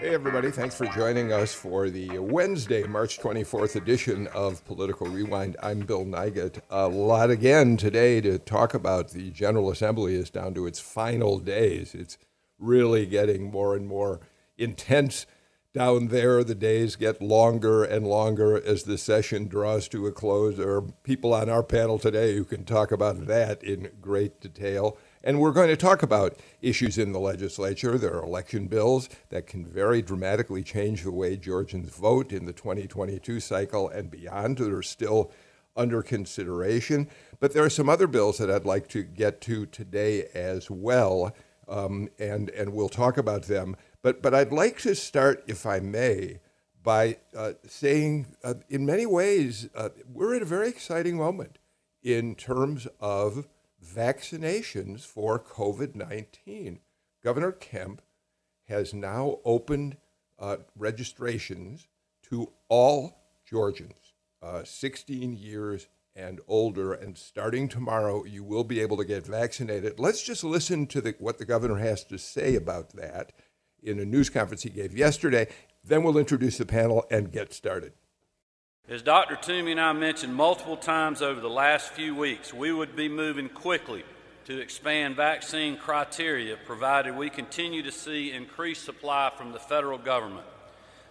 Hey, everybody. Thanks for joining us for the Wednesday, March 24th edition of Political Rewind. I'm Bill Nigut. A lot again today to talk about. The General Assembly is down to its final days. It's really getting more and more intense down there. The days get longer and longer as the session draws to a close. There are people on our panel today who can talk about that in great detail. And we're going to talk about issues in the legislature. There are election bills that can very dramatically change the way Georgians vote in the 2022 cycle and beyond that are still under consideration. But there are some other bills that I'd like to get to today as well, um, and, and we'll talk about them. But, but I'd like to start, if I may, by uh, saying, uh, in many ways, uh, we're at a very exciting moment in terms of vaccinations for COVID 19. Governor Kemp has now opened uh, registrations to all Georgians, uh, 16 years and older. And starting tomorrow, you will be able to get vaccinated. Let's just listen to the, what the governor has to say about that in a news conference he gave yesterday. Then we'll introduce the panel and get started. As Dr. Toomey and I mentioned multiple times over the last few weeks, we would be moving quickly to expand vaccine criteria provided we continue to see increased supply from the federal government.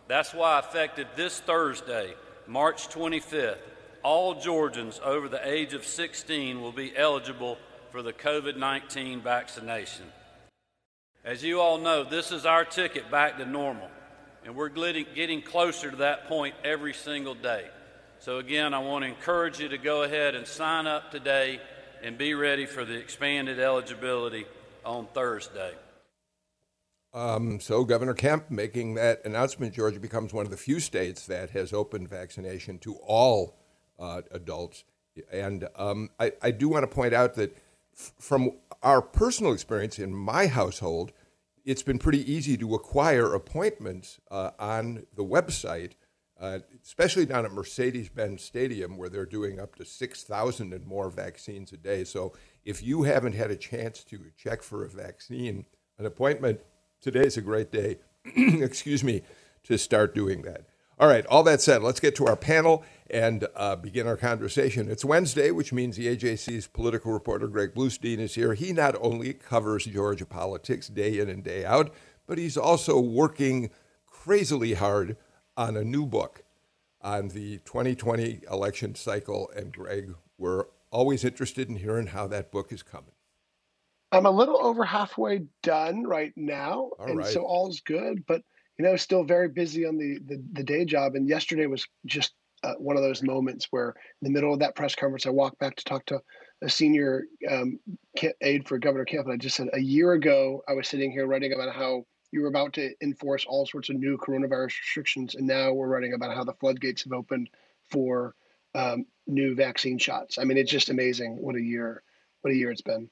That's why, effective this Thursday, March 25th, all Georgians over the age of 16 will be eligible for the COVID 19 vaccination. As you all know, this is our ticket back to normal and we're getting closer to that point every single day. So, again, I want to encourage you to go ahead and sign up today and be ready for the expanded eligibility on Thursday. Um, so, Governor Kemp making that announcement, Georgia becomes one of the few states that has opened vaccination to all uh, adults. And um, I, I, do want to point out that f- from our personal experience in my household, it's been pretty easy to acquire appointments uh, on the website, uh, especially down at Mercedes Benz Stadium, where they're doing up to 6,000 and more vaccines a day. So if you haven't had a chance to check for a vaccine, an appointment, today's a great day, excuse me, to start doing that. All right, all that said, let's get to our panel and uh, begin our conversation. It's Wednesday, which means the AJC's political reporter Greg Bluestein is here. He not only covers Georgia politics day in and day out, but he's also working crazily hard on a new book on the 2020 election cycle. And Greg, we're always interested in hearing how that book is coming. I'm a little over halfway done right now, all and right. so all's good. But you know, still very busy on the the, the day job. And yesterday was just uh, one of those moments where, in the middle of that press conference, I walked back to talk to a senior um, aide for Governor Kemp, and I just said, a year ago, I was sitting here writing about how you were about to enforce all sorts of new coronavirus restrictions, and now we're writing about how the floodgates have opened for um, new vaccine shots. I mean, it's just amazing what a year, what a year it's been.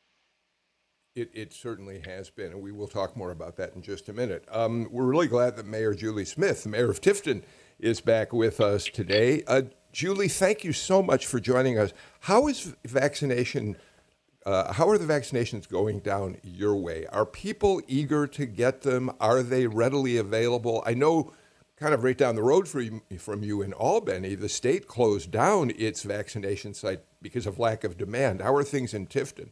It, it certainly has been, and we will talk more about that in just a minute. Um, we're really glad that Mayor Julie Smith, the mayor of Tifton, is back with us today. Uh, Julie, thank you so much for joining us. How is vaccination? Uh, how are the vaccinations going down your way? Are people eager to get them? Are they readily available? I know, kind of right down the road from from you in Albany, the state closed down its vaccination site because of lack of demand. How are things in Tifton?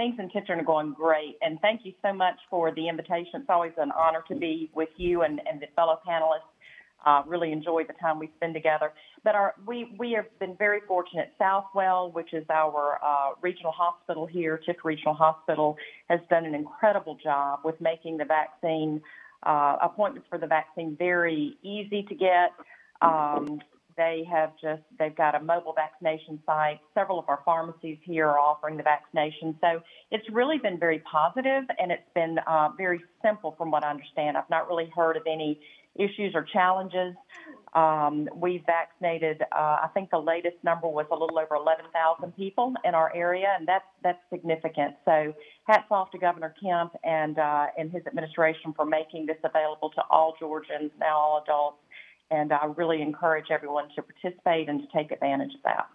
Things in Tifton are going great. And thank you so much for the invitation. It's always an honor to be with you and, and the fellow panelists. Uh, really enjoy the time we spend together. But our, we, we have been very fortunate. Southwell, which is our uh, regional hospital here, Tifton Regional Hospital, has done an incredible job with making the vaccine uh, appointments for the vaccine very easy to get. Um, they have just, they've got a mobile vaccination site. Several of our pharmacies here are offering the vaccination. So it's really been very positive and it's been uh, very simple from what I understand. I've not really heard of any issues or challenges. Um, we vaccinated, uh, I think the latest number was a little over 11,000 people in our area, and that's that's significant. So, hats off to Governor Kemp and uh, and his administration for making this available to all Georgians, now all adults. And I really encourage everyone to participate and to take advantage of that.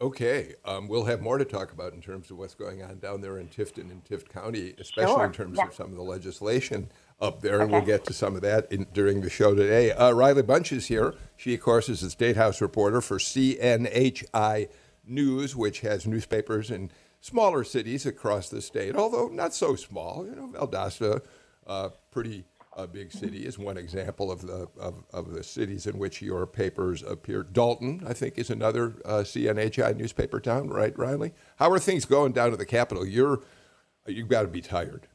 Okay, um, we'll have more to talk about in terms of what's going on down there in Tifton and Tift County, especially sure. in terms yeah. of some of the legislation up there, and we'll get to some of that in, during the show today. Uh, Riley Bunch is here. She, of course, is the State House reporter for CNHI News, which has newspapers in smaller cities across the state, although not so small. You know, Valdosta, uh, pretty a big city is one example of the of, of the cities in which your papers appear. Dalton, I think, is another uh, CNHI newspaper town, right, Riley? How are things going down to the capital? You're you've got to be tired.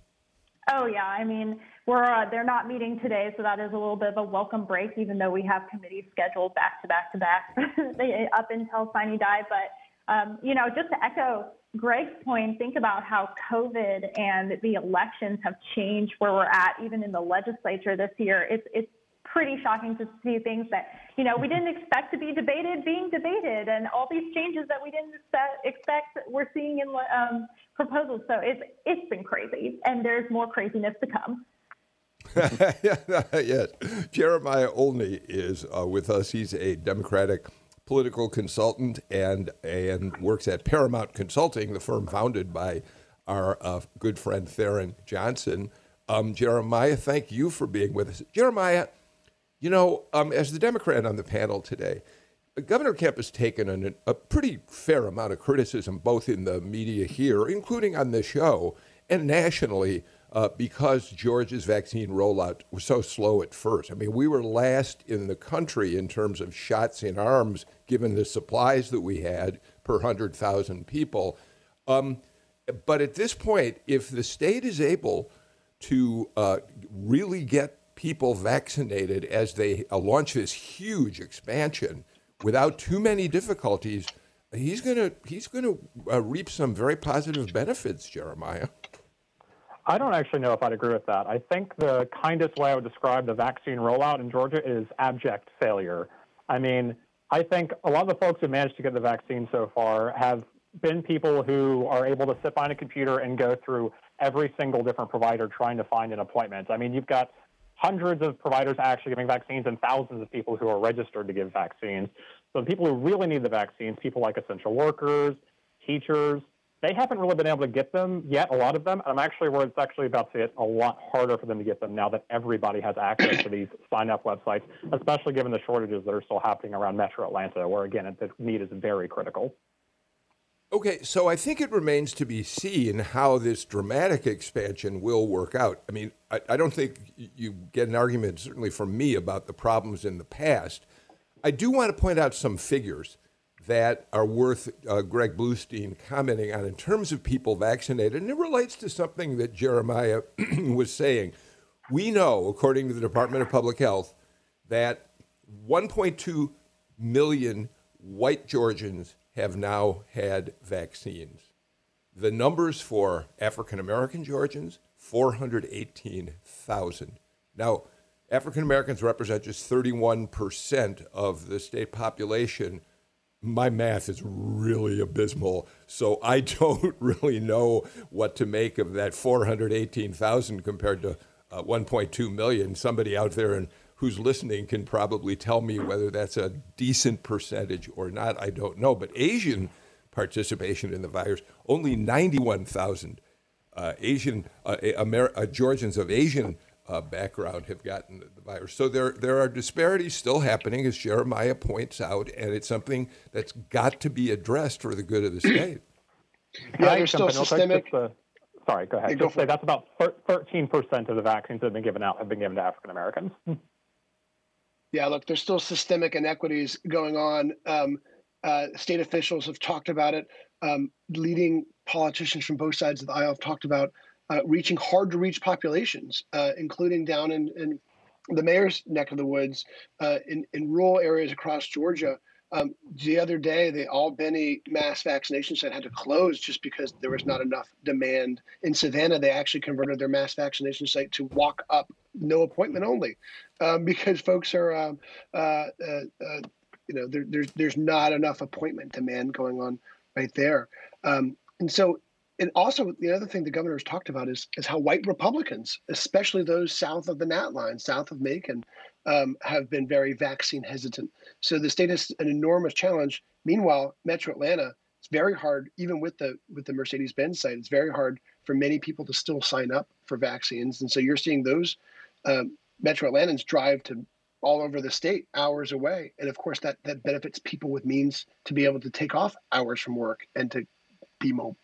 Oh yeah, I mean we're uh, they're not meeting today, so that is a little bit of a welcome break, even though we have committees scheduled back to back to back up until sine die. But um, you know, just to echo Greg's point, think about how COVID and the elections have changed where we're at, even in the legislature this year. It's it's pretty shocking to see things that you know we didn't expect to be debated being debated, and all these changes that we didn't expect we're seeing in um, proposals. So it's it's been crazy, and there's more craziness to come. yes, Jeremiah Olney is uh, with us. He's a Democratic political consultant and and works at Paramount Consulting, the firm founded by our uh, good friend Tharon Johnson. Um, Jeremiah, thank you for being with us. Jeremiah, you know, um, as the Democrat on the panel today, Governor Kemp has taken an, a pretty fair amount of criticism, both in the media here, including on this show, and nationally, uh, because Georgia's vaccine rollout was so slow at first. I mean, we were last in the country in terms of shots in arms, given the supplies that we had per 100,000 people. Um, but at this point, if the state is able to uh, really get people vaccinated as they uh, launch this huge expansion without too many difficulties, he's going to he's going to uh, reap some very positive benefits, Jeremiah. I don't actually know if I'd agree with that. I think the kindest way I would describe the vaccine rollout in Georgia is abject failure. I mean, I think a lot of the folks who managed to get the vaccine so far have been people who are able to sit behind a computer and go through every single different provider trying to find an appointment. I mean, you've got hundreds of providers actually giving vaccines and thousands of people who are registered to give vaccines. So the people who really need the vaccines, people like essential workers, teachers, they haven't really been able to get them yet, a lot of them. I'm actually worried it's actually about to get a lot harder for them to get them now that everybody has access to these sign up websites, especially given the shortages that are still happening around metro Atlanta, where again, the need is very critical. Okay, so I think it remains to be seen how this dramatic expansion will work out. I mean, I, I don't think you get an argument, certainly from me, about the problems in the past. I do want to point out some figures that are worth uh, Greg Bluestein commenting on in terms of people vaccinated. And it relates to something that Jeremiah was saying. We know, according to the Department of Public Health, that 1.2 million white Georgians have now had vaccines. The numbers for African American Georgians, 418,000. Now, African Americans represent just 31% of the state population my math is really abysmal, so I don't really know what to make of that 418,000 compared to uh, 1.2 million. Somebody out there and who's listening can probably tell me whether that's a decent percentage or not. I don't know, but Asian participation in the virus only 91,000 uh, Asian uh, Amer- uh, Georgians of Asian uh, background have gotten the virus. So there, there are disparities still happening, as Jeremiah points out, and it's something that's got to be addressed for the good of the state. yeah, there's still systemic. Uh, sorry, go ahead. Yeah, go say that's about 13% of the vaccines that have been given out have been given to African Americans. Yeah, look, there's still systemic inequities going on. Um, uh, state officials have talked about it. Um, leading politicians from both sides of the aisle have talked about uh, reaching hard to reach populations, uh, including down in, in, the mayor's neck of the woods, uh, in, in rural areas across Georgia. Um, the other day, the Albany mass vaccination site had to close just because there was not enough demand. In Savannah, they actually converted their mass vaccination site to walk up no appointment only, um, because folks are, um, uh, uh, uh, you know, there, there's there's not enough appointment demand going on right there, um, and so. And also, the other thing the governor has talked about is is how white Republicans, especially those south of the gnat line, south of Macon, um, have been very vaccine hesitant. So the state has an enormous challenge. Meanwhile, Metro Atlanta, it's very hard, even with the with the Mercedes-Benz site, it's very hard for many people to still sign up for vaccines. And so you're seeing those um, Metro Atlantans drive to all over the state, hours away, and of course that that benefits people with means to be able to take off hours from work and to be mobile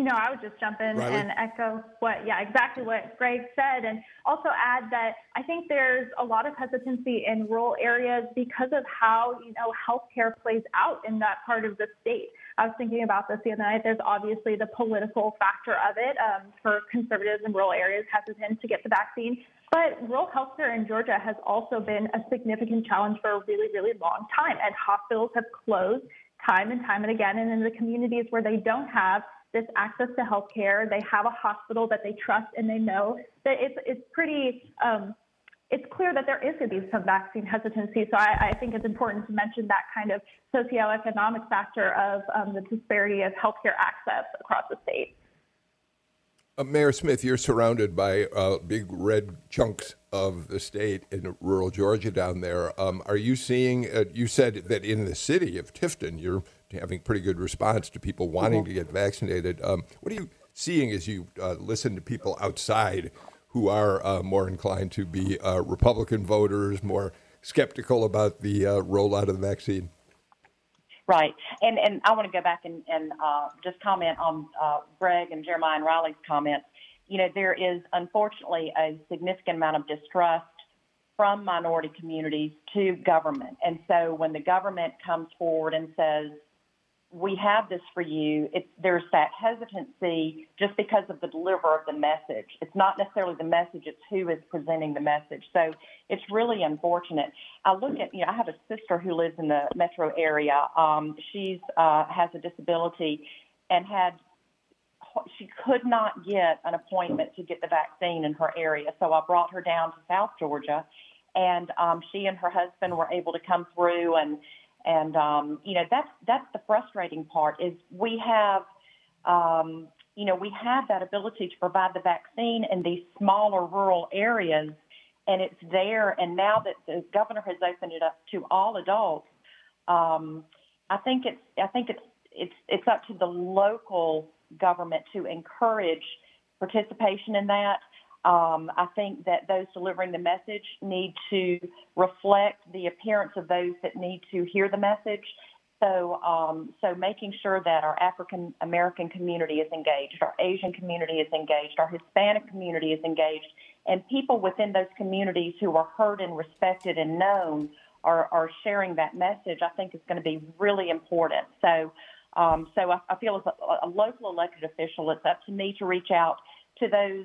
you know, I would just jump in Riley? and echo what, yeah, exactly what Greg said, and also add that I think there's a lot of hesitancy in rural areas because of how, you know, healthcare plays out in that part of the state. I was thinking about this the other night. There's obviously the political factor of it um, for conservatives in rural areas hesitant to get the vaccine. But rural healthcare in Georgia has also been a significant challenge for a really, really long time. And hospitals have closed time and time and again. And in the communities where they don't have this access to health care. They have a hospital that they trust and they know that it's, it's pretty, um, it's clear that there is going to be some vaccine hesitancy. So I, I, think it's important to mention that kind of socioeconomic factor of um, the disparity of healthcare access across the state. Uh, Mayor Smith, you're surrounded by uh, big red chunks of the state in rural Georgia down there. Um, are you seeing, uh, you said that in the city of Tifton, you're having pretty good response to people wanting mm-hmm. to get vaccinated. Um, what are you seeing as you uh, listen to people outside who are uh, more inclined to be uh, Republican voters, more skeptical about the uh, rollout of the vaccine? Right, and and I want to go back and, and uh, just comment on uh, Greg and Jeremiah and Riley's comments. You know, there is unfortunately a significant amount of distrust from minority communities to government, and so when the government comes forward and says, we have this for you. It's, there's that hesitancy just because of the deliver of the message. It's not necessarily the message, it's who is presenting the message. So it's really unfortunate. I look at, you know, I have a sister who lives in the metro area. Um, she's uh, has a disability and had she could not get an appointment to get the vaccine in her area. So I brought her down to South Georgia, and um, she and her husband were able to come through and and um, you know that's that's the frustrating part is we have um, you know we have that ability to provide the vaccine in these smaller rural areas, and it's there. And now that the governor has opened it up to all adults, um, I think it's I think it's it's it's up to the local government to encourage participation in that. Um, I think that those delivering the message need to reflect the appearance of those that need to hear the message. So, um, so making sure that our African American community is engaged, our Asian community is engaged, our Hispanic community is engaged, and people within those communities who are heard and respected and known are, are sharing that message. I think is going to be really important. So, um, so I, I feel as a, a local elected official, it's up to me to reach out to those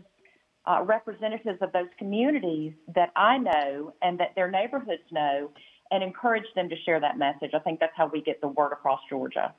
uh, representatives of those communities that I know and that their neighborhoods know and encourage them to share that message. I think that's how we get the word across Georgia.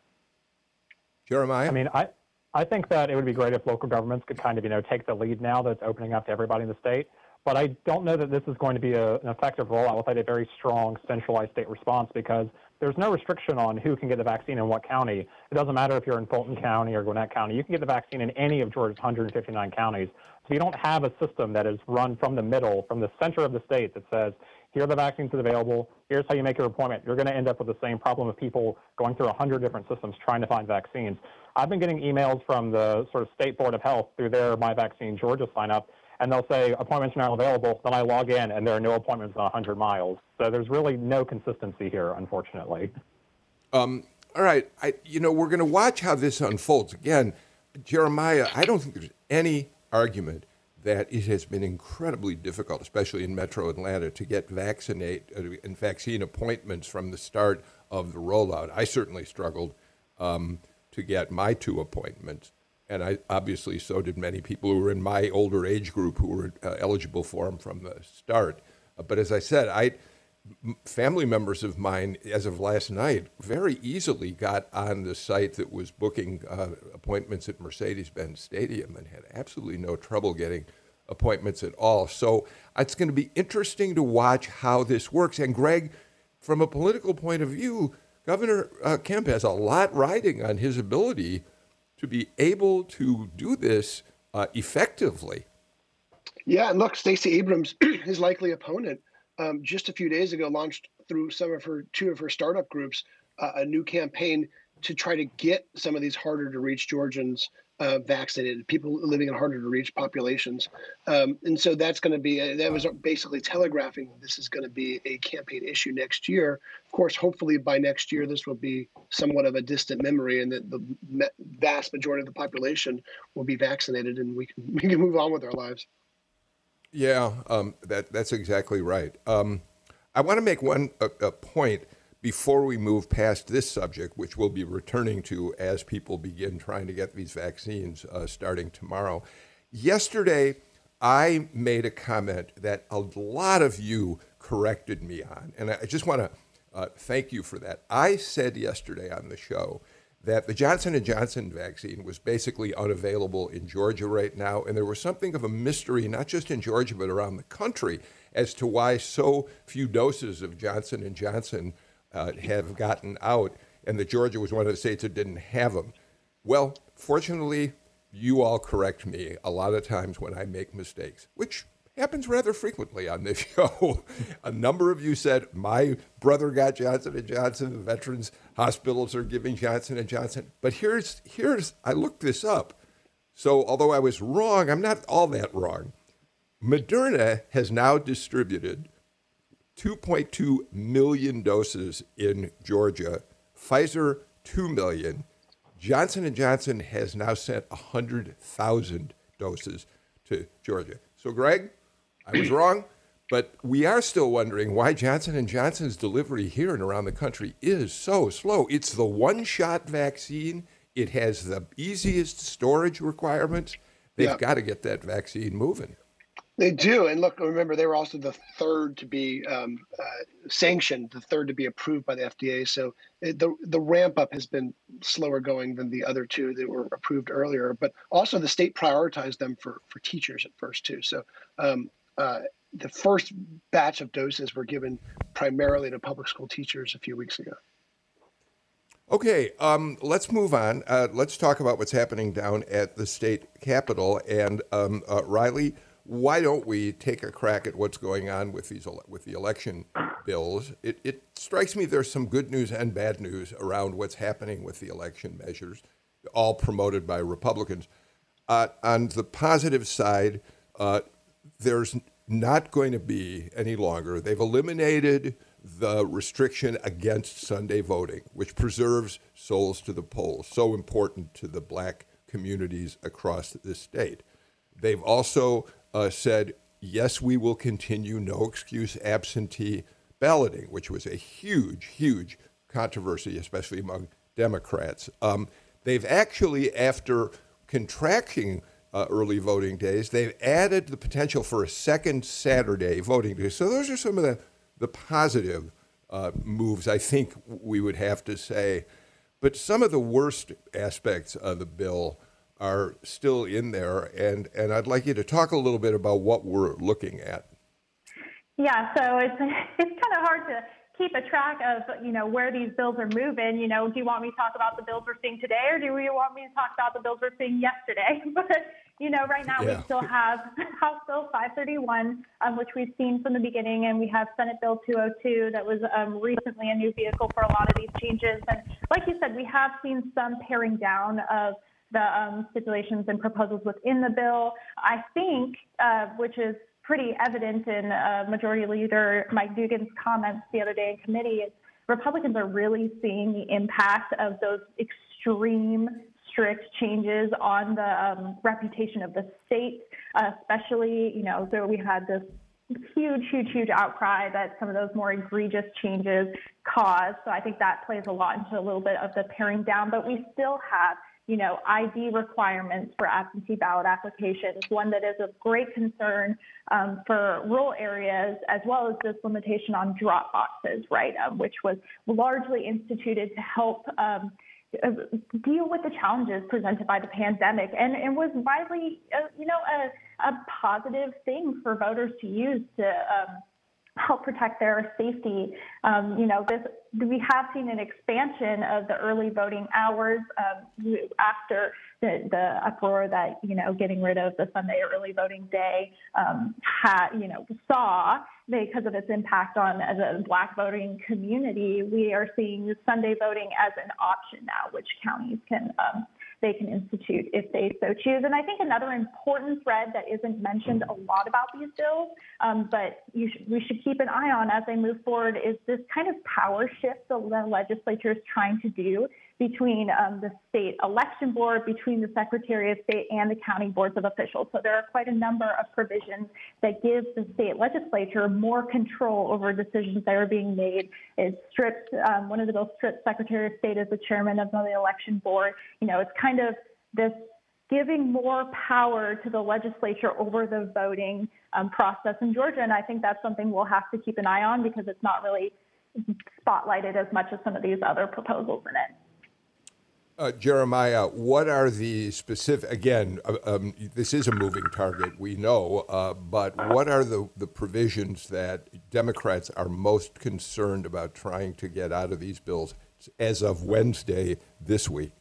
Jeremiah? I mean, I, I think that it would be great if local governments could kind of, you know, take the lead now that's opening up to everybody in the state. But I don't know that this is going to be a, an effective rollout without a very strong centralized state response because there's no restriction on who can get the vaccine in what county. It doesn't matter if you're in Fulton County or Gwinnett County. You can get the vaccine in any of Georgia's 159 counties. So you don't have a system that is run from the middle, from the center of the state that says, here are the vaccines available. Here's how you make your appointment. You're going to end up with the same problem of people going through 100 different systems trying to find vaccines. I've been getting emails from the sort of state board of health through their My Vaccine Georgia sign up and they'll say appointments are not available. Then I log in, and there are no appointments in 100 miles. So there's really no consistency here, unfortunately. Um, all right, I, you know we're going to watch how this unfolds. Again, Jeremiah, I don't think there's any argument that it has been incredibly difficult, especially in Metro Atlanta, to get vaccinate uh, and vaccine appointments from the start of the rollout. I certainly struggled um, to get my two appointments and I obviously so did many people who were in my older age group who were uh, eligible for them from the start. Uh, but as I said, I family members of mine, as of last night, very easily got on the site that was booking uh, appointments at Mercedes-Benz Stadium and had absolutely no trouble getting appointments at all. So it's going to be interesting to watch how this works. And Greg, from a political point of view, Governor uh, Kemp has a lot riding on his ability to be able to do this uh, effectively. Yeah, and look, Stacey Abrams, his likely opponent, um, just a few days ago launched through some of her two of her startup groups uh, a new campaign to try to get some of these harder to reach Georgians uh, vaccinated, people living in harder to reach populations. Um, and so that's going to be, a, that was basically telegraphing this is going to be a campaign issue next year. Of course, hopefully by next year, this will be somewhat of a distant memory and that the vast majority of the population will be vaccinated and we can, we can move on with our lives. Yeah, um, that, that's exactly right. Um, I want to make one a, a point before we move past this subject, which we'll be returning to as people begin trying to get these vaccines uh, starting tomorrow. Yesterday, I made a comment that a lot of you corrected me on, and I just want to uh, thank you for that. I said yesterday on the show that the Johnson & Johnson vaccine was basically unavailable in Georgia right now, and there was something of a mystery, not just in Georgia but around the country, as to why so few doses of Johnson & Johnson uh, have gotten out, and that Georgia was one of the states that didn't have them. Well, fortunately, you all correct me a lot of times when I make mistakes, which happens rather frequently on this show. a number of you said my brother got Johnson and Johnson. The veterans hospitals are giving Johnson and Johnson. But here's here's I looked this up. So although I was wrong, I'm not all that wrong. Moderna has now distributed 2.2 million doses in Georgia. Pfizer 2 million. Johnson & Johnson has now sent 100,000 doses to Georgia. So Greg, I was wrong, but we are still wondering why Johnson & Johnson's delivery here and around the country is so slow. It's the one-shot vaccine. It has the easiest storage requirements. They've got to get that vaccine moving. They do, and look, remember they were also the third to be um, uh, sanctioned, the third to be approved by the FDA. So it, the the ramp up has been slower going than the other two that were approved earlier. But also the state prioritized them for for teachers at first too. So um, uh, the first batch of doses were given primarily to public school teachers a few weeks ago. Okay, um, let's move on. Uh, let's talk about what's happening down at the state capitol. And um, uh, Riley, why don't we take a crack at what's going on with these with the election bills? It, it strikes me there's some good news and bad news around what's happening with the election measures, all promoted by Republicans. Uh, on the positive side, uh, there's not going to be any longer. They've eliminated the restriction against Sunday voting, which preserves souls to the polls, so important to the black communities across the state. They've also uh, said, yes, we will continue no excuse absentee balloting, which was a huge, huge controversy, especially among Democrats. Um, they've actually, after contracting uh, early voting days, they've added the potential for a second Saturday voting day. So those are some of the, the positive uh, moves, I think we would have to say. But some of the worst aspects of the bill are still in there, and, and I'd like you to talk a little bit about what we're looking at. Yeah, so it's it's kind of hard to keep a track of you know where these bills are moving. You know, do you want me to talk about the bills we're seeing today, or do you want me to talk about the bills we're seeing yesterday? but you know, right now yeah. we still have House Bill 531, um, which we've seen from the beginning, and we have Senate Bill 202 that was um, recently a new vehicle for a lot of these changes. And like you said, we have seen some paring down of the um, stipulations and proposals within the bill. I think, uh, which is pretty evident in uh, Majority Leader Mike Dugan's comments the other day in committee, is Republicans are really seeing the impact of those extreme strict changes on the um, reputation of the state, especially, you know, so we had this huge, huge, huge outcry that some of those more egregious changes caused. So I think that plays a lot into a little bit of the paring down, but we still have you know, ID requirements for absentee ballot applications, one that is of great concern um, for rural areas, as well as this limitation on drop boxes, right, um, which was largely instituted to help um, uh, deal with the challenges presented by the pandemic. And, it was widely, uh, you know, a, a positive thing for voters to use to um, help protect their safety. Um, you know, this we have seen an expansion of the early voting hours um, after the, the uproar that you know getting rid of the Sunday early voting day um, had you know saw because of its impact on the Black voting community. We are seeing Sunday voting as an option now, which counties can um, they can institute if they so choose. And I think another important thread that isn't mentioned a lot about these bills, um, but sh- we should keep an eye on as they move forward, is this kind of power shift that the legislature is trying to do between um, the state election board, between the Secretary of State and the county boards of officials. So there are quite a number of provisions that give the state legislature more control over decisions that are being made. It strips, um, one of the bills strips Secretary of State as the chairman of the election board. You know, it's kind of this giving more power to the legislature over the voting um, process in Georgia. And I think that's something we'll have to keep an eye on because it's not really spotlighted as much as some of these other proposals in it. Uh, Jeremiah, what are the specific, again, uh, um, this is a moving target, we know, uh, but what are the, the provisions that Democrats are most concerned about trying to get out of these bills as of Wednesday this week?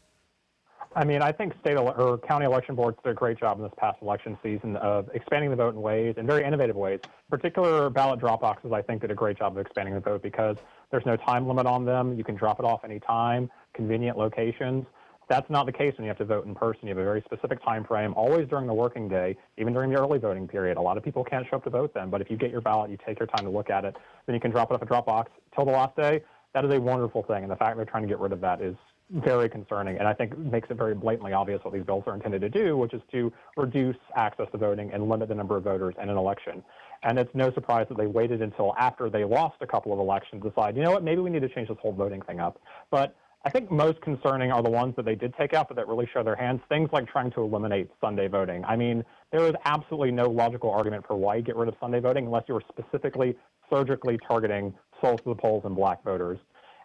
I mean, I think state or county election boards did a great job in this past election season of expanding the vote in ways, in very innovative ways. Particular ballot drop boxes, I think, did a great job of expanding the vote because there's no time limit on them. You can drop it off anytime convenient locations. That's not the case when you have to vote in person. You have a very specific time frame, always during the working day, even during the early voting period. A lot of people can't show up to vote then, but if you get your ballot, you take your time to look at it, then you can drop it off a drop box till the last day. That is a wonderful thing, and the fact they're trying to get rid of that is very concerning, and I think makes it very blatantly obvious what these bills are intended to do, which is to reduce access to voting and limit the number of voters in an election. And it's no surprise that they waited until after they lost a couple of elections to decide, you know what, maybe we need to change this whole voting thing up. But I think most concerning are the ones that they did take out, but that really show their hands. Things like trying to eliminate Sunday voting. I mean, there is absolutely no logical argument for why you get rid of Sunday voting unless you were specifically surgically targeting souls to the polls and black voters.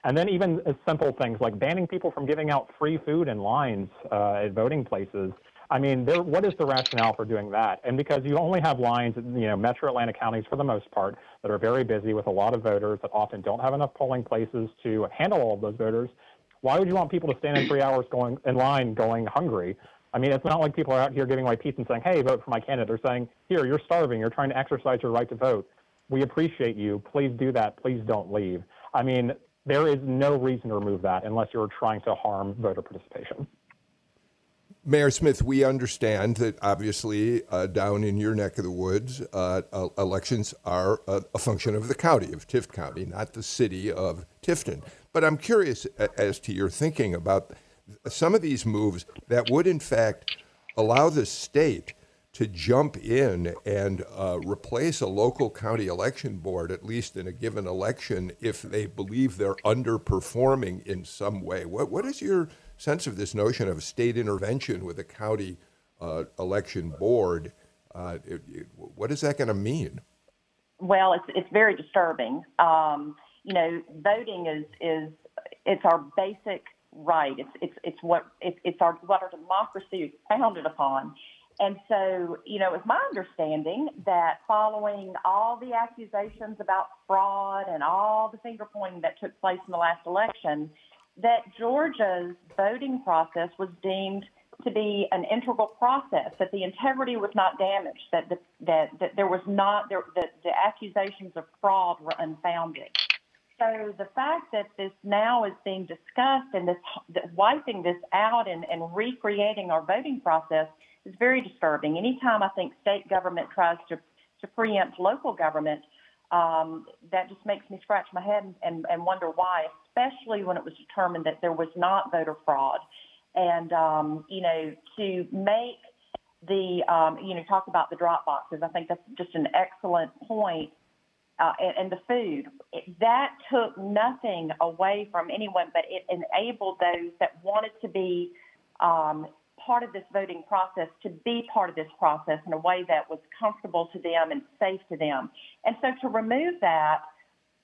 And then even as simple things like banning people from giving out free food in lines uh, at voting places. I mean, there, what is the rationale for doing that? And because you only have lines, you know, metro Atlanta counties for the most part that are very busy with a lot of voters that often don't have enough polling places to handle all of those voters. Why would you want people to stand in three hours going in line going hungry? I mean, it's not like people are out here giving away pizza and saying, "Hey, vote for my candidate." They're saying, "Here, you're starving. You're trying to exercise your right to vote. We appreciate you. Please do that. Please don't leave." I mean, there is no reason to remove that unless you're trying to harm voter participation. Mayor Smith, we understand that obviously uh, down in your neck of the woods, uh, uh, elections are a, a, function of the county of Tift County, not the city of Tifton. But I'm curious as to your thinking about some of these moves that would, in fact, allow the state to jump in and uh, replace a local county election board, at least in a given election, if they believe they're underperforming in some way. What, what is your sense of this notion of state intervention with a county uh, election board? Uh, it, it, what is that going to mean? Well, it's it's very disturbing. Um, you know, voting is is it's our basic right. It's it's it's what it's, it's our what our democracy is founded upon. And so, you know, it's my understanding that following all the accusations about fraud and all the finger pointing that took place in the last election, that Georgia's voting process was deemed to be an integral process, that the integrity was not damaged, that the, that, that there was not there, that the accusations of fraud were unfounded. So the fact that this now is being discussed and this wiping this out and, and recreating our voting process is very disturbing. Anytime I think state government tries to to preempt local government, um, that just makes me scratch my head and, and wonder why, especially when it was determined that there was not voter fraud. And, um, you know, to make the, um, you know, talk about the drop boxes, I think that's just an excellent point. Uh, and, and, the food, it, that took nothing away from anyone, but it enabled those that wanted to be um, part of this voting process to be part of this process in a way that was comfortable to them and safe to them. And so to remove that,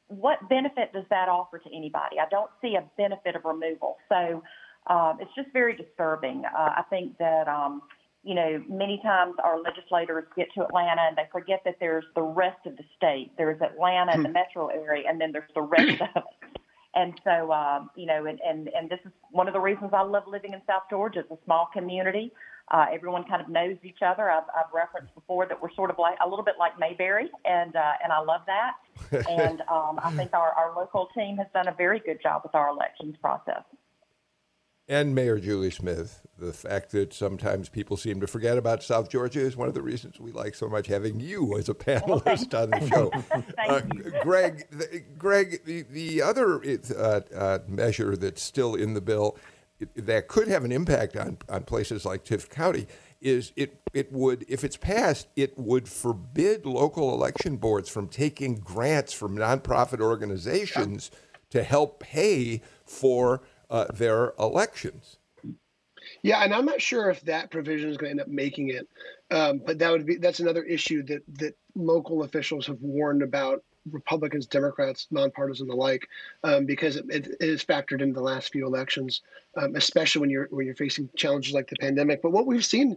what benefit does that offer to anybody? I don't see a benefit of removal. So um, it's just very disturbing. Uh, I think that um, you know many times our legislators get to Atlanta and they forget that there's the rest of the state. There's Atlanta and the hmm. metro area, and then there's the rest of it. And so, um, you know, and, and, and this is one of the reasons I love living in South Georgia. It's a small community. Uh, everyone kind of knows each other. I've, I've referenced before that we're sort of like a little bit like Mayberry, and uh, and I love that. and um, I think our, our local team has done a very good job with our elections process and Mayor Julie Smith. The fact that sometimes people seem to forget about South Georgia is one of the reasons we like so much having you as a panelist on the show. uh, Greg, the, Greg, the, the other uh, uh, measure that's still in the bill that could have an impact on, on places like Tift County is it it would if it's passed it would forbid local election boards from taking grants from nonprofit organizations to help pay for uh, their elections. Yeah, and I'm not sure if that provision is going to end up making it, um, but that would be that's another issue that that local officials have warned about Republicans, Democrats, nonpartisan alike, um, because it, it is factored into the last few elections, um, especially when you're when you're facing challenges like the pandemic. But what we've seen,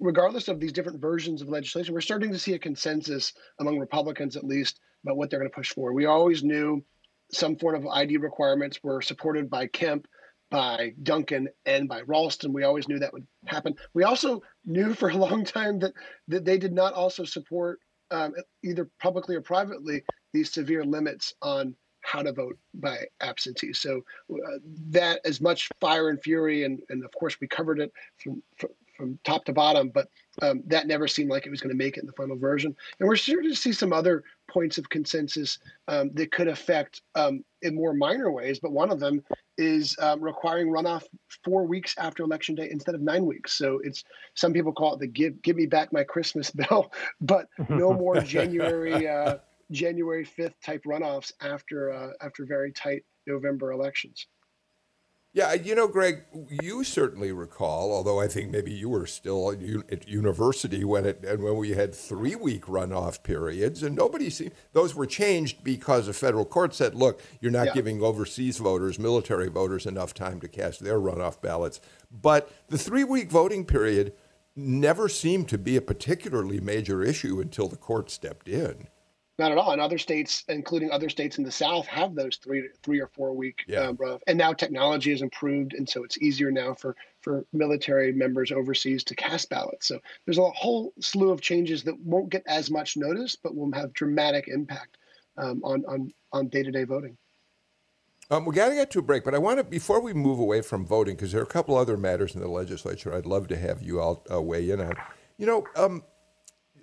regardless of these different versions of legislation, we're starting to see a consensus among Republicans, at least, about what they're going to push for. We always knew some form of ID requirements were supported by Kemp, by Duncan, and by Ralston. We always knew that would happen. We also knew for a long time that that they did not also support um, either publicly or privately these severe limits on how to vote by absentee. So uh, that as much fire and fury, and, and of course we covered it from, from, from top to bottom, but um, that never seemed like it was going to make it in the final version. And we're starting to see some other points of consensus um, that could affect um, in more minor ways, but one of them is um, requiring runoff four weeks after election day instead of nine weeks. So it's some people call it the "give give me back my Christmas bill," but no more January uh, January fifth type runoffs after uh, after very tight November elections. Yeah, you know, Greg, you certainly recall, although I think maybe you were still at university when it and when we had three week runoff periods, and nobody seemed those were changed because a federal court said, look, you're not yeah. giving overseas voters, military voters, enough time to cast their runoff ballots. But the three week voting period never seemed to be a particularly major issue until the court stepped in. Not at all. And other states, including other states in the South, have those three three or four week yeah. um, rough. And now technology has improved, and so it's easier now for for military members overseas to cast ballots. So there's a whole slew of changes that won't get as much notice, but will have dramatic impact um, on on on day to day voting. Um, we got to get to a break, but I want to before we move away from voting because there are a couple other matters in the legislature I'd love to have you all uh, weigh in on. You know, um,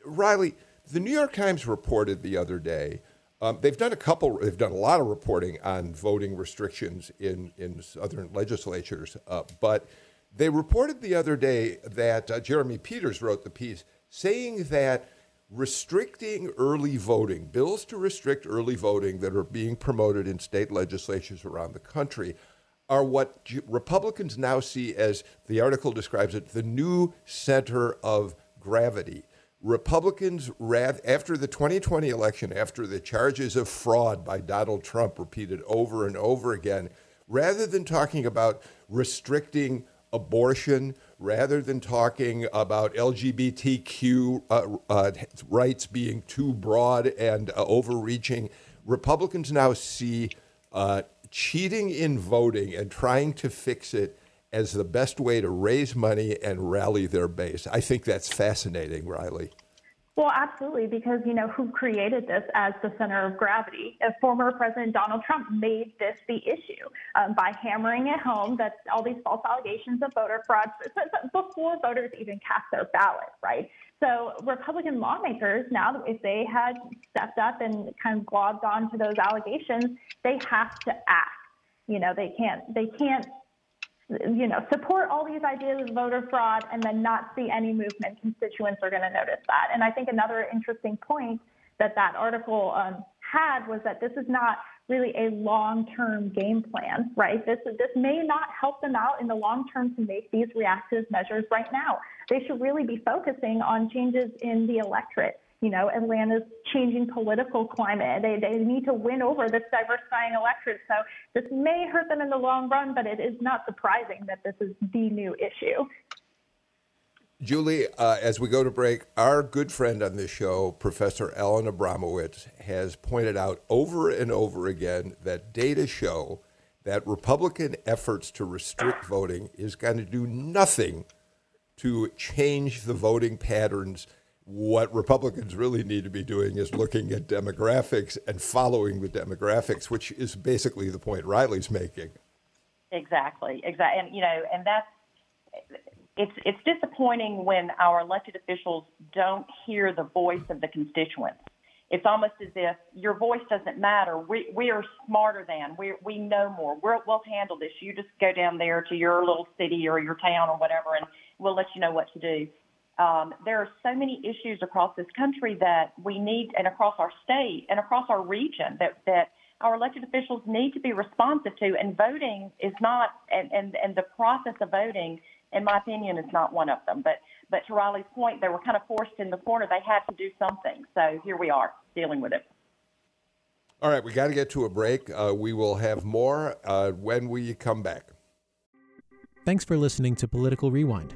Riley the New York Times reported the other day. Um, they've done a couple. They've done a lot of reporting on voting restrictions in in southern legislatures, uh, but they reported the other day that uh, Jeremy Peters wrote the piece saying that restricting early voting, bills to restrict early voting that are being promoted in state legislatures around the country, are what Republicans now see as the article describes it the new center of gravity. Republicans, after the 2020 election, after the charges of fraud by Donald Trump repeated over and over again, rather than talking about restricting abortion, rather than talking about LGBTQ uh, uh, rights being too broad and uh, overreaching, Republicans now see uh, cheating in voting and trying to fix it as the best way to raise money and rally their base. I think that's fascinating, Riley. Well, absolutely, because you know who created this as the center of gravity. If former President Donald Trump made this the issue um, by hammering it home that all these false allegations of voter fraud before voters even cast their ballot, right? So Republican lawmakers now, that if they had stepped up and kind of globbed onto those allegations, they have to act. You know, they can't they can't you know, support all these ideas of voter fraud and then not see any movement, constituents are going to notice that. And I think another interesting point that that article um, had was that this is not really a long-term game plan, right? This this may not help them out in the long term to make these reactive measures right now. They should really be focusing on changes in the electorate you know, Atlanta's changing political climate. They, they need to win over this diversifying electorate. So this may hurt them in the long run, but it is not surprising that this is the new issue. Julie, uh, as we go to break, our good friend on this show, Professor Alan Abramowitz, has pointed out over and over again that data show that Republican efforts to restrict voting is going to do nothing to change the voting patterns. What Republicans really need to be doing is looking at demographics and following the demographics, which is basically the point Riley's making. Exactly, exactly, and you know, and that's it's it's disappointing when our elected officials don't hear the voice of the constituents. It's almost as if your voice doesn't matter. We we are smarter than we we know more. We're, we'll handle this. You just go down there to your little city or your town or whatever, and we'll let you know what to do. Um, there are so many issues across this country that we need, and across our state and across our region that that our elected officials need to be responsive to. And voting is not, and and, and the process of voting in my opinion, is not one of them. But but to Riley's point, they were kind of forced in the corner. They had to do something. So here we are dealing with it. All right, we got to get to a break. Uh, we will have more uh, when we come back. Thanks for listening to Political Rewind.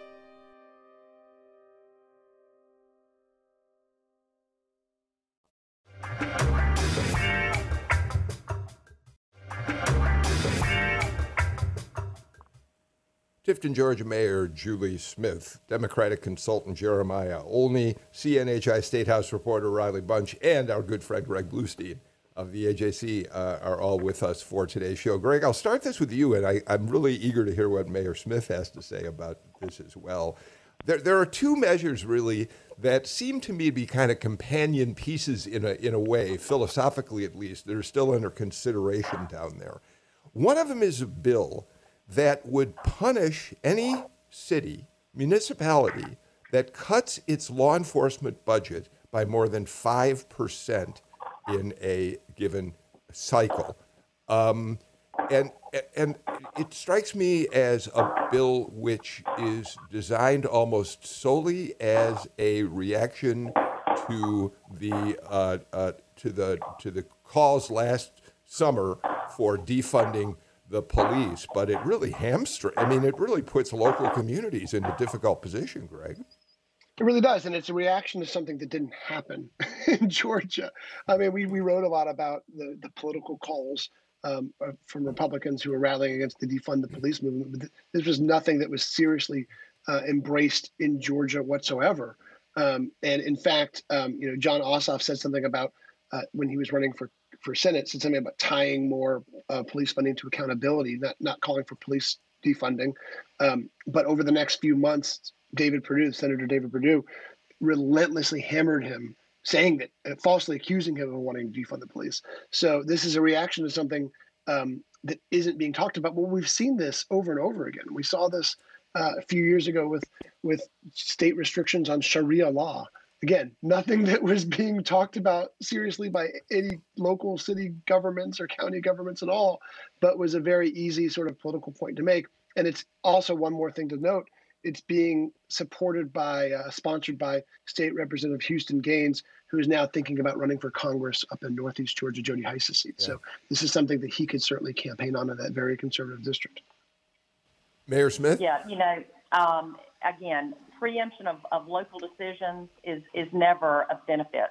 Tifton, Georgia Mayor Julie Smith, Democratic consultant Jeremiah Olney, CNHI State House reporter Riley Bunch, and our good friend Greg Bluestein of the AJC uh, are all with us for today's show. Greg, I'll start this with you, and I, am really eager to hear what Mayor Smith has to say about this as well. There, there are two measures really that seem to me to be kind of companion pieces in a, in a way, philosophically at least, that are still under consideration down there. One of them is a bill that would punish any city, municipality that cuts its law enforcement budget by more than 5% in a given cycle. Um, and, and it strikes me as a bill which is designed almost solely as a reaction to the, uh, uh, to the, to the calls last summer for defunding the police, but it really hamstring. I mean, it really puts local communities in a difficult position, Greg. It really does, and it's a reaction to something that didn't happen in Georgia. I mean, we, we wrote a lot about the, the political calls um, from Republicans who were rallying against the defund the police movement, but this was nothing that was seriously uh, embraced in Georgia whatsoever. Um, and in fact, um, you know, Jon Ossoff said something about uh, when he was running for for Senate said something about tying more uh, police funding to accountability, not not calling for police defunding. Um, but over the next few months, David Perdue, Senator David Perdue, relentlessly hammered him, saying that uh, falsely accusing him of wanting to defund the police. So this is a reaction to something um, that isn't being talked about. Well, we've seen this over and over again. We saw this uh, a few years ago with with state restrictions on Sharia law again, nothing that was being talked about seriously by any local city governments or county governments at all, but was a very easy sort of political point to make. And it's also one more thing to note it's being supported by, uh, sponsored by State Representative Houston Gaines, who is now thinking about running for Congress up in Northeast Georgia, Jody Hice's seat. Yeah. So this is something that he could certainly campaign on in that very conservative district. Mayor Smith? Yeah, you know, um, again, preemption of, of local decisions is, is never of benefit,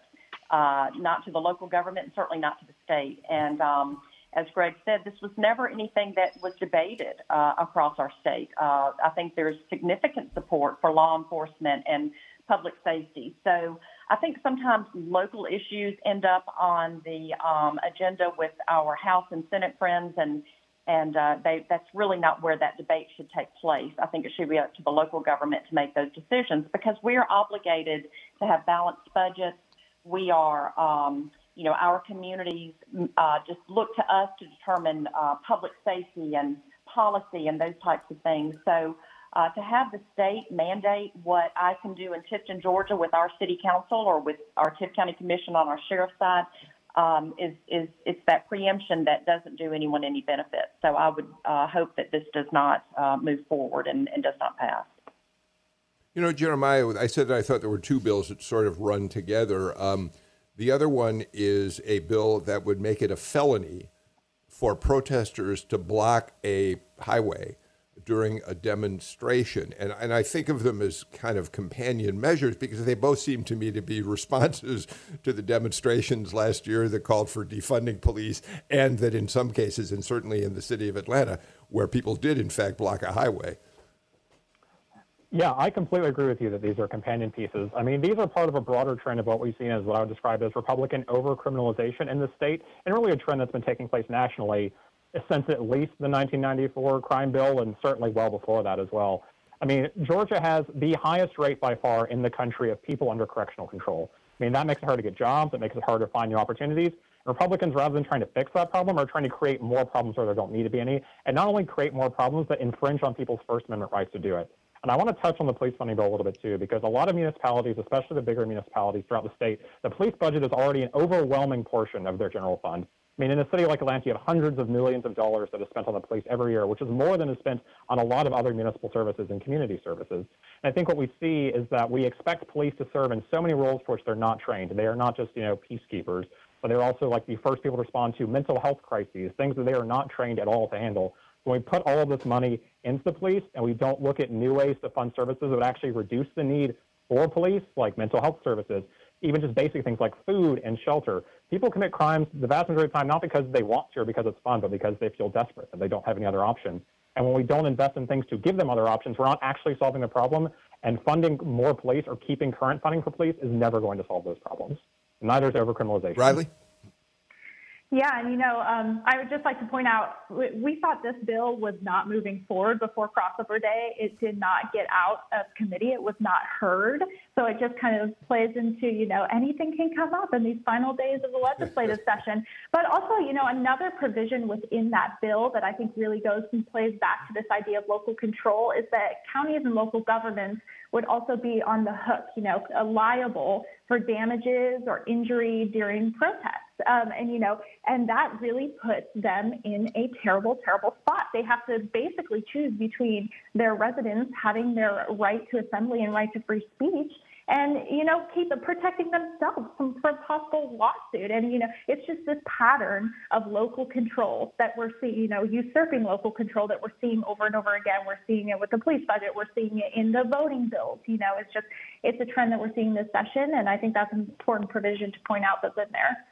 uh, not to the local government and certainly not to the state. And um, as Greg said, this was never anything that was debated uh, across our state. Uh, I think there's significant support for law enforcement and public safety. So I think sometimes local issues end up on the um, agenda with our House and Senate friends, and and uh, they, that's really not where that debate should take place. I think it should be up to the local government to make those decisions because we are obligated to have balanced budgets. We are, um, you know, our communities uh, just look to us to determine uh, public safety and policy and those types of things. So uh, to have the state mandate what I can do in Tifton, Georgia, with our city council or with our Tift County Commission on our sheriff's side, um, is is it's that preemption that doesn't do anyone any benefit. So I would uh, hope that this does not uh, move forward and, and does not pass. You know, Jeremiah, I said that I thought there were two bills that sort of run together. Um, the other one is a bill that would make it a felony for protesters to block a highway during a demonstration. And, and I think of them as kind of companion measures because they both seem to me to be responses to the demonstrations last year that called for defunding police, and that in some cases, and certainly in the city of Atlanta, where people did in fact block a highway. Yeah, I completely agree with you that these are companion pieces. I mean, these are part of a broader trend of what we've seen as what I would describe as Republican overcriminalization in the state, and really a trend that's been taking place nationally since at least the 1994 crime bill, and certainly well before that as well. I mean, Georgia has the highest rate by far in the country of people under correctional control. I mean, that makes it hard to get jobs. It makes it hard to find new opportunities. Republicans, rather than trying to fix that problem, are trying to create more problems where there don't need to be any, and not only create more problems, but infringe on people's First Amendment rights to do it. And I want to touch on the police funding bill a little bit too, because a lot of municipalities, especially the bigger municipalities throughout the state, the police budget is already an overwhelming portion of their general fund. I mean, in a city like Atlanta, you have hundreds of millions of dollars that is spent on the police every year, which is more than is spent on a lot of other municipal services and community services. And I think what we see is that we expect police to serve in so many roles for which they're not trained. They are not just, you know, peacekeepers, but they're also like the first people to respond to mental health crises, things that they are not trained at all to handle. When we put all of this money into the police and we don't look at new ways to fund services that would actually reduce the need for police, like mental health services, even just basic things like food and shelter. People commit crimes the vast majority of the time not because they want to or because it's fun, but because they feel desperate and they don't have any other option. And when we don't invest in things to give them other options, we're not actually solving the problem. And funding more police or keeping current funding for police is never going to solve those problems. Neither is overcriminalization. Riley? Yeah, and you know, um, I would just like to point out we, we thought this bill was not moving forward before crossover day. It did not get out of committee. It was not heard. So it just kind of plays into, you know, anything can come up in these final days of the legislative session. But also, you know, another provision within that bill that I think really goes and plays back to this idea of local control is that counties and local governments would also be on the hook, you know, liable for damages or injury during protests. Um, and, you know, and that really puts them in a terrible, terrible spot. They have to basically choose between their residents having their right to assembly and right to free speech and you know keep protecting themselves from, from possible lawsuit. And you know it's just this pattern of local control that we're seeing you know usurping local control that we're seeing over and over again. We're seeing it with the police budget. We're seeing it in the voting bills. You know it's just it's a trend that we're seeing this session and i think that's an important provision to point out that's in there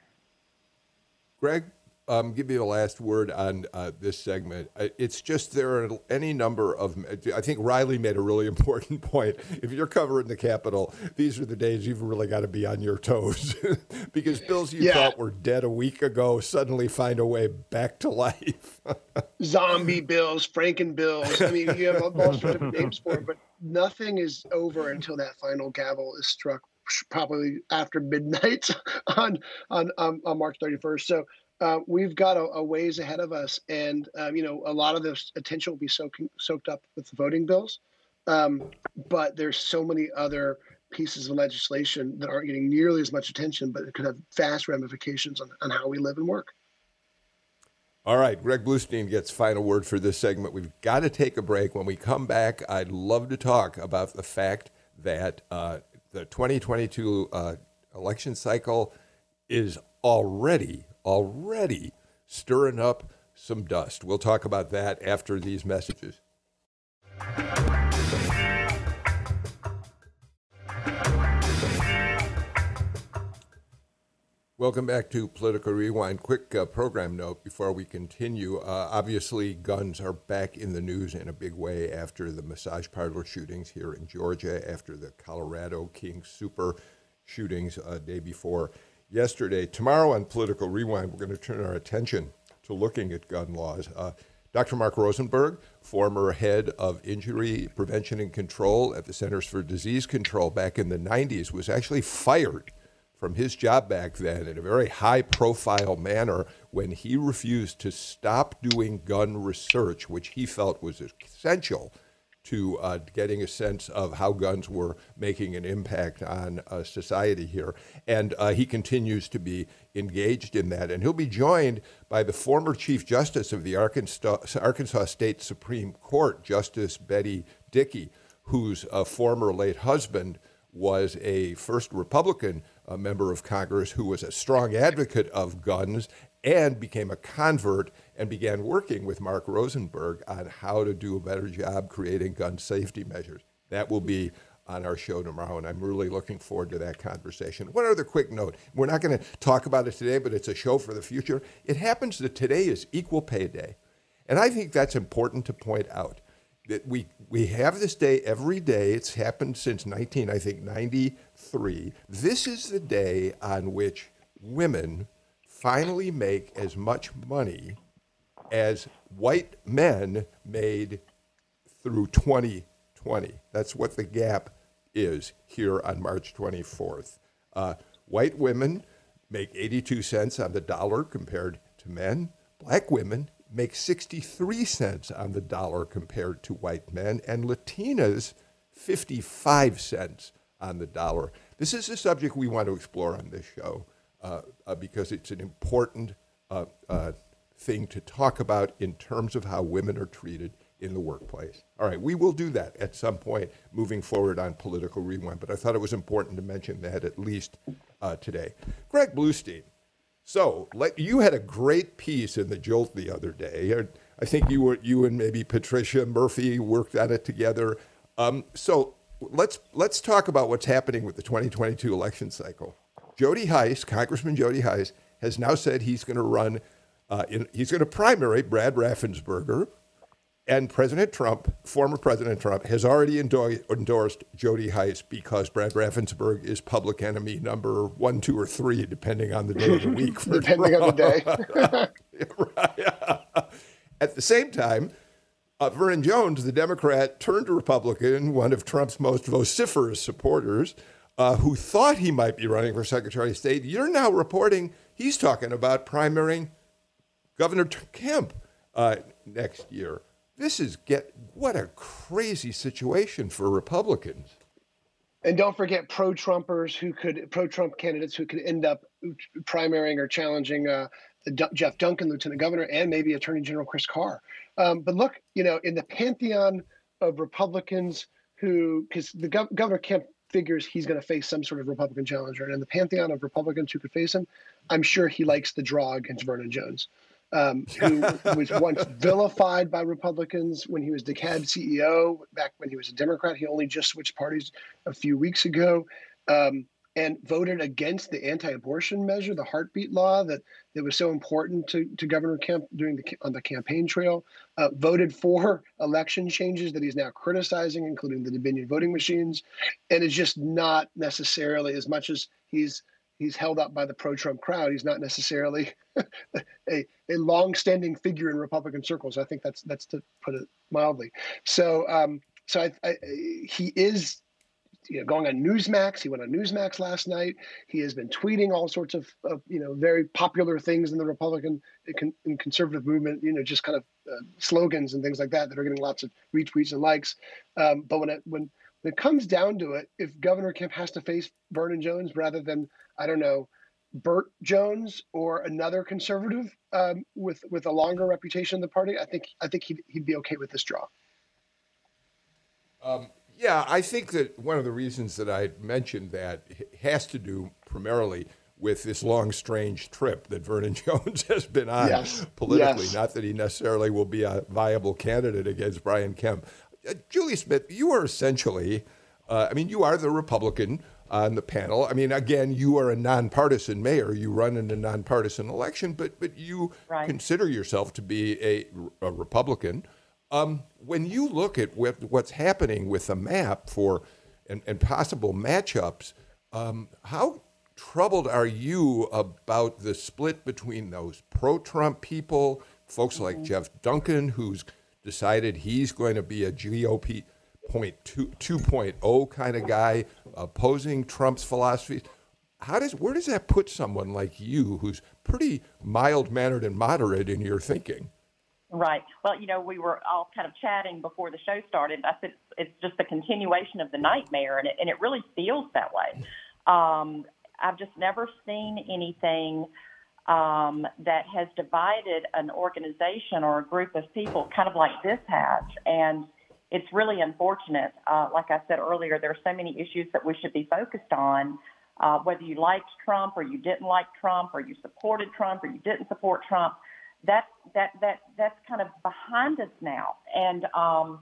Greg, um, give you the last word on uh, this segment. Uh, it's just there are any number of. I think Riley made a really important point. If you're covering the Capitol, these are the days you've really got to be on your toes because bills you yeah. thought were dead a week ago suddenly find a way back to life. Zombie bills, Franken bills. I mean, you have all sorts of names for it, but nothing is over until that final gavel is struck probably after midnight on on on, on March 31st. So uh, we've got a, a, ways ahead of us, and um, you know a lot of this attention will be soaking, soaked up with the voting bills. Um, but there's so many other pieces of legislation that aren't getting nearly as much attention, but it could have vast ramifications on, on how we live and work. All right, Greg Bluestein gets final word for this segment. We've got to take a break. When we come back, I'd love to talk about the fact that uh, the 2022 uh, election cycle is already, already stirring up some dust. We'll talk about that after these messages. Welcome back to Political Rewind. Quick uh, program note before we continue. Uh, obviously, guns are back in the news in a big way after the massage parlor shootings here in Georgia, after the Colorado King Soopers shootings uh, day before yesterday. Tomorrow on Political Rewind, we're going to turn our attention to looking at gun laws. Uh, Dr. Mark Rosenberg, former head of injury prevention and control at the Centers for Disease Control back in the 90s, was actually fired from his job back then in a very high profile manner when he refused to stop doing gun research, which he felt was essential to uh, getting a sense of how guns were making an impact on uh, society here. And uh, he continues to be engaged in that. And he'll be joined by the former Chief Justice of the Arkansas, Arkansas State Supreme Court, Justice Betty Dickey, whose uh, former late husband was a first Republican uh, member of Congress who was a strong advocate of guns and became a convert and began working with Mark Rosenberg on how to do a better job creating gun safety measures. That will be on our show tomorrow, and I'm really looking forward to that conversation. One other quick note we're not going to talk about it today, but it's a show for the future. It happens that today is Equal Pay Day, and I think that's important to point out. That we, we have this day every day. It's happened since 19, I think, 93. This is the day on which women finally make as much money as white men made through 2020. That's what the gap is here on March 24th. Uh, white women make 82 cents on the dollar compared to men. Black women make 63 cents on the dollar compared to white men, and Latinas 55 cents on the dollar. This is a subject we want to explore on this show uh, uh, because it's an important uh, uh, thing to talk about in terms of how women are treated in the workplace. All right, we will do that at some point moving forward on Political Rewind, but I thought it was important to mention that at least uh, today. Greg Bluestein. So, let, you had a great piece in the Jolt the other day. I think you were you and maybe Patricia Murphy worked on it together. Um, so let's let's talk about what's happening with the 2022 election cycle. Jody Hice, Congressman Jody Hice, has now said he's going to run, uh, in, he's going to primary Brad Raffensperger. And President Trump, former President Trump, has already endorsed Jody Hice because Brad Raffensperger is public enemy number one, two, or three, depending on the day of the week. depending Trump. on the day. At the same time, uh, Vernon Jones, the Democrat turned Republican, one of Trump's most vociferous supporters, uh, who thought he might be running for Secretary of State, you're now reporting he's talking about primarying Governor Kemp uh, next year. This is get what a crazy situation for Republicans. And don't forget pro-Trumpers who could pro-Trump candidates who could end up primarying or challenging uh, Jeff Duncan, Lieutenant Governor, and maybe Attorney General Chris Carr. Um, but look, you know, in the pantheon of Republicans who, because the gov- Governor Kemp figures he's going to face some sort of Republican challenger. And in the pantheon of Republicans who could face him, I'm sure he likes the draw against Vernon Jones, um, who was once vilified by Republicans when he was DeKalb CEO, back when he was a Democrat. He only just switched parties a few weeks ago. Um, and voted against the anti-abortion measure, the heartbeat law that, that was so important to, to Governor Kemp during the on the campaign trail. Uh, voted for election changes that he's now criticizing, including the Dominion voting machines, and is just not necessarily as much as he's he's held up by the pro-Trump crowd. He's not necessarily a a long-standing figure in Republican circles. I think that's that's to put it mildly. So um, so I, I, he is you know, going on Newsmax. He went on Newsmax last night. He has been tweeting all sorts of, of you know very popular things in the Republican and conservative movement. You know, just kind of uh, slogans and things like that that are getting lots of retweets and likes. Um, but when it when when it comes down to it, if Governor Kemp has to face Vernon Jones rather than I don't know Burt Jones or another conservative um, with with a longer reputation in the party, I think I think he'd, he'd be okay with this draw. Um, yeah, I think that one of the reasons that I mentioned that has to do primarily with this long, strange trip that Vernon Jones has been on yes. politically. Yes. Not that he necessarily will be a viable candidate against Brian Kemp. Uh, Julie Smith, you are essentially, uh, I mean, you are the Republican on the panel. I mean, again, you are a nonpartisan mayor. You run in a nonpartisan election, but but you right. consider yourself to be a, a Republican. Um, when you look at what, what's happening with the map for and, and possible matchups, um, how troubled are you about the split between those pro-Trump people, folks mm-hmm. like Jeff Duncan, who's decided he's going to be a GOP point two, 2.0 kind of guy opposing Trump's philosophies? How does where does that put someone like you, who's pretty mild mannered and moderate in your thinking? Right. Well, you know, we were all kind of chatting before the show started. I said it's just a continuation of the nightmare, and it, and it really feels that way. Um, I've just never seen anything um, that has divided an organization or a group of people kind of like this has. And it's really unfortunate. Uh, like I said earlier, there are so many issues that we should be focused on. Uh, whether you liked Trump or you didn't like Trump or you supported Trump or you didn't support Trump, that that that that's kind of behind us now. And um,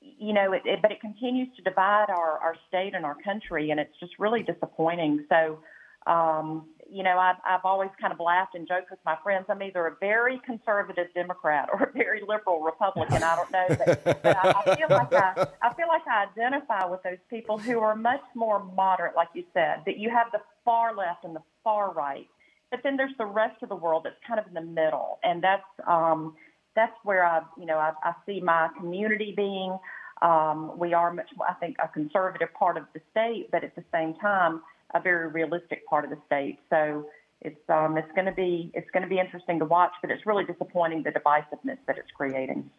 you know, it, it, but it continues to divide our our state and our country, and it's just really disappointing. So um, you know, I've, I've always kind of laughed and joked with my friends. I'm either a very conservative Democrat or a very liberal Republican. I don't know, but, but I, I feel like I, I feel like I identify with those people who are much more moderate, like you said. That you have the far left and the far right, but then there's the rest of the world that's kind of in the middle, and that's um, that's where I, you know, I, I see my community being. Um, we are much, I think, a conservative part of the state, but at the same time a very realistic part of the state. So it's um, it's going to be it's going to be interesting to watch, but it's really disappointing the divisiveness that it's creating.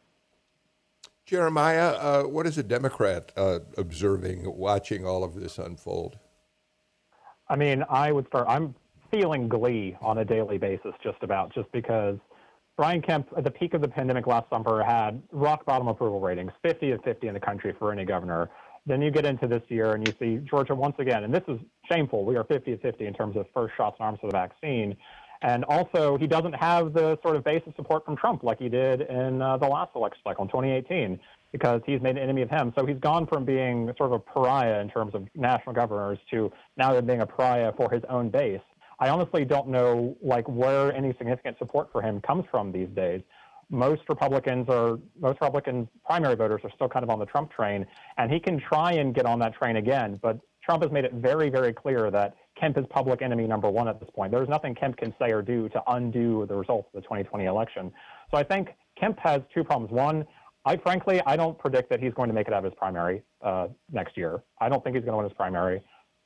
Jeremiah, uh, what is a Democrat uh, observing, watching all of this unfold? I mean, I would start. I'm feeling glee on a daily basis, just about, just because Brian Kemp, at the peak of the pandemic last summer, had rock bottom approval ratings, 50 of 50 in the country for any governor. Then you get into this year and you see Georgia once again, and this is shameful. We are 50 50 in terms of first shots and arms for the vaccine. And also, he doesn't have the sort of base of support from Trump like he did in uh, the last election cycle in 2018, because he's made an enemy of him. So he's gone from being sort of a pariah in terms of national governors to now being a pariah for his own base. I honestly don't know like where any significant support for him comes from these days most Republicans or most Republican primary voters are still kind of on the Trump train, and he can try and get on that train again. But Trump has made it very, very clear that Kemp is public enemy number one at this point. There's nothing Kemp can say or do to undo the results of the 2020 election. So I think Kemp has two problems. One, I frankly, I don't predict that he's going to make it out of his primary uh, next year. I don't think he's going to win his primary.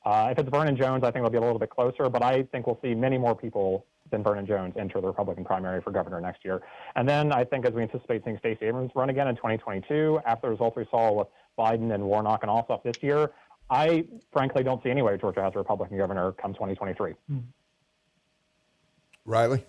Uh, if it's Vernon Jones, I think it'll be a little bit closer, but I think we'll see many more people than Vernon Jones enter the Republican primary for governor next year. And then I think as we anticipate seeing Stacey Abrams run again in 2022, after the results we saw with Biden and Warnock and Ossoff this year, I frankly don't see any way Georgia has a Republican governor come 2023. Riley?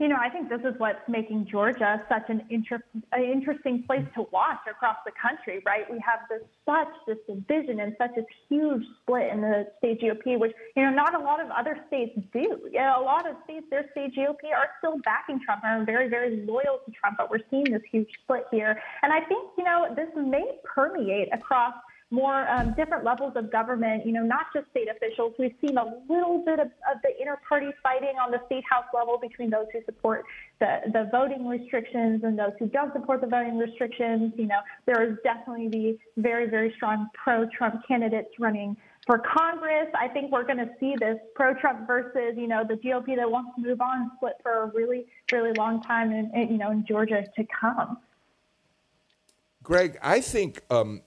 You know, I think this is what's making Georgia such an, inter- an interesting place to watch across the country, right? We have this such this division and such a huge split in the state GOP, which you know not a lot of other states do. You know, a lot of states, their state GOP are still backing Trump and are very, very loyal to Trump, but we're seeing this huge split here, and I think you know this may permeate across more um, different levels of government, you know, not just state officials. We've seen a little bit of, of the inter-party fighting on the state house level between those who support the, the voting restrictions and those who don't support the voting restrictions. You know, there is definitely the very, very strong pro-Trump candidates running for Congress. I think we're going to see this pro-Trump versus, you know, the GOP that wants to move on split for a really, really long time in, in you know, in Georgia to come. Greg, I think um,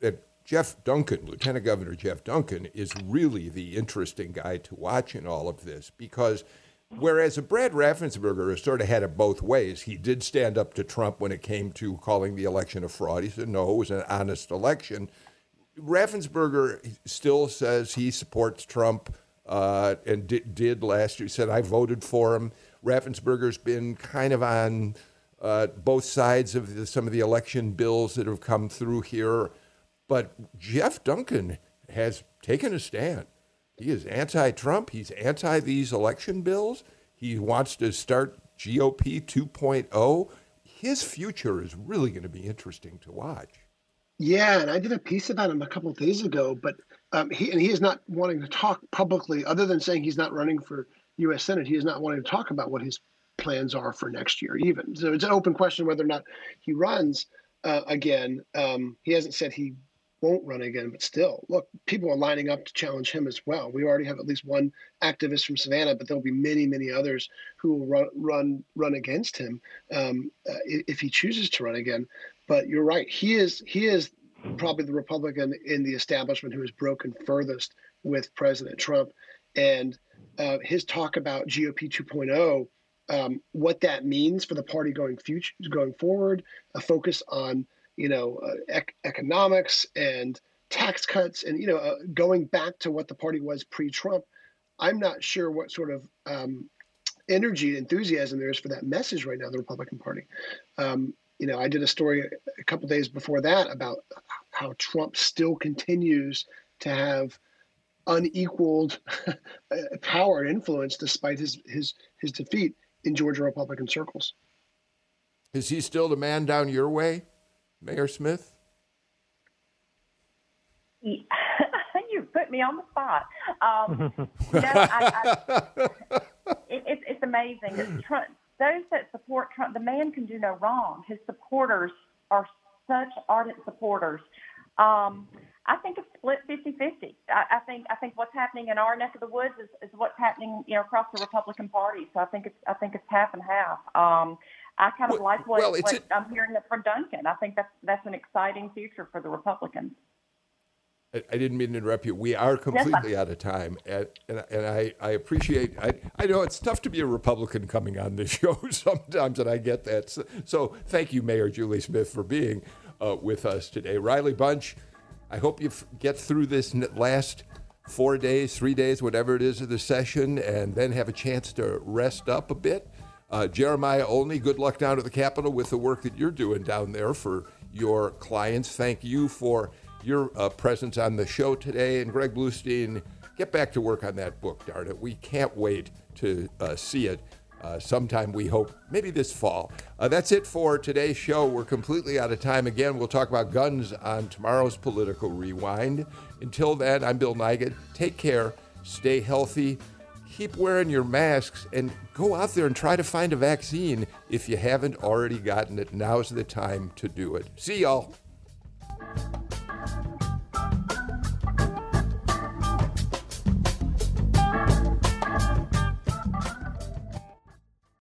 that Jeff Duncan, Lieutenant Governor Jeff Duncan, is really the interesting guy to watch in all of this because whereas Brad Raffensperger has sort of had it both ways, he did stand up to Trump when it came to calling the election a fraud. He said, no, it was an honest election. Raffensperger still says he supports Trump uh, and did, did last year. He said, I voted for him. Raffensperger's been kind of on uh, both sides of the, some of the election bills that have come through here. But Jeff Duncan has taken a stand. He is anti Trump. He's anti these election bills. He wants to start GOP 2.0. His future is really going to be interesting to watch. Yeah, and I did a piece about him a couple days ago, but um, he and he is not wanting to talk publicly, other than saying he's not running for U.S. Senate. He is not wanting to talk about what his plans are for next year, even. So it's an open question whether or not he runs uh, again. Um, he hasn't said he won't run again. But still, look, people are lining up to challenge him as well. We already have at least one activist from Savannah, but there'll be many, many others who will run run run against him um, uh, if he chooses to run again. But you're right. He is he is probably the Republican in the establishment who has broken furthest with President Trump, and uh, his talk about GOP 2.0 um, what that means for the party going future going forward, a focus on you know uh, ec- economics and tax cuts, and you know uh, going back to what the party was pre-Trump. I'm not sure what sort of um, energy enthusiasm there is for that message right now, the Republican Party. Um, you know, I did a story a couple days before that about how Trump still continues to have unequaled power and influence despite his his his defeat in Georgia Republican circles. Is he still the man down your way, Mayor Smith? you put me on the spot. Um, you know, I, I, it, it, it's amazing. Trump, those that support Trump, the man can do no wrong. His supporters are such ardent supporters. Um, I think it's split 50-50. I, I think I think what's happening in our neck of the woods is, is what's happening, you know, across the Republican Party. So I think it's I think it's half and half. Um, I kind of well, like what, well, what a, I'm hearing from Duncan. I think that's that's an exciting future for the Republicans. I didn't mean to interrupt you. We are completely out of time, and and, and I, I appreciate. I, I know it's tough to be a Republican coming on this show sometimes, and I get that. So, so thank you, Mayor Julie Smith, for being uh, with us today. Riley Bunch, I hope you get through this last four days, three days, whatever it is of the session, and then have a chance to rest up a bit. Uh, Jeremiah Olney, good luck down at the Capitol with the work that you're doing down there for your clients. Thank you for your uh, presence on the show today. And Greg Bluestein, get back to work on that book, darn it. We can't wait to uh, see it. Uh, sometime we hope maybe this fall. Uh, that's it for today's show. We're completely out of time. Again, we'll talk about guns on tomorrow's Political Rewind. Until then, I'm Bill Nigut. Take care, stay healthy, keep wearing your masks, and go out there and try to find a vaccine if you haven't already gotten it. Now's the time to do it. See y'all.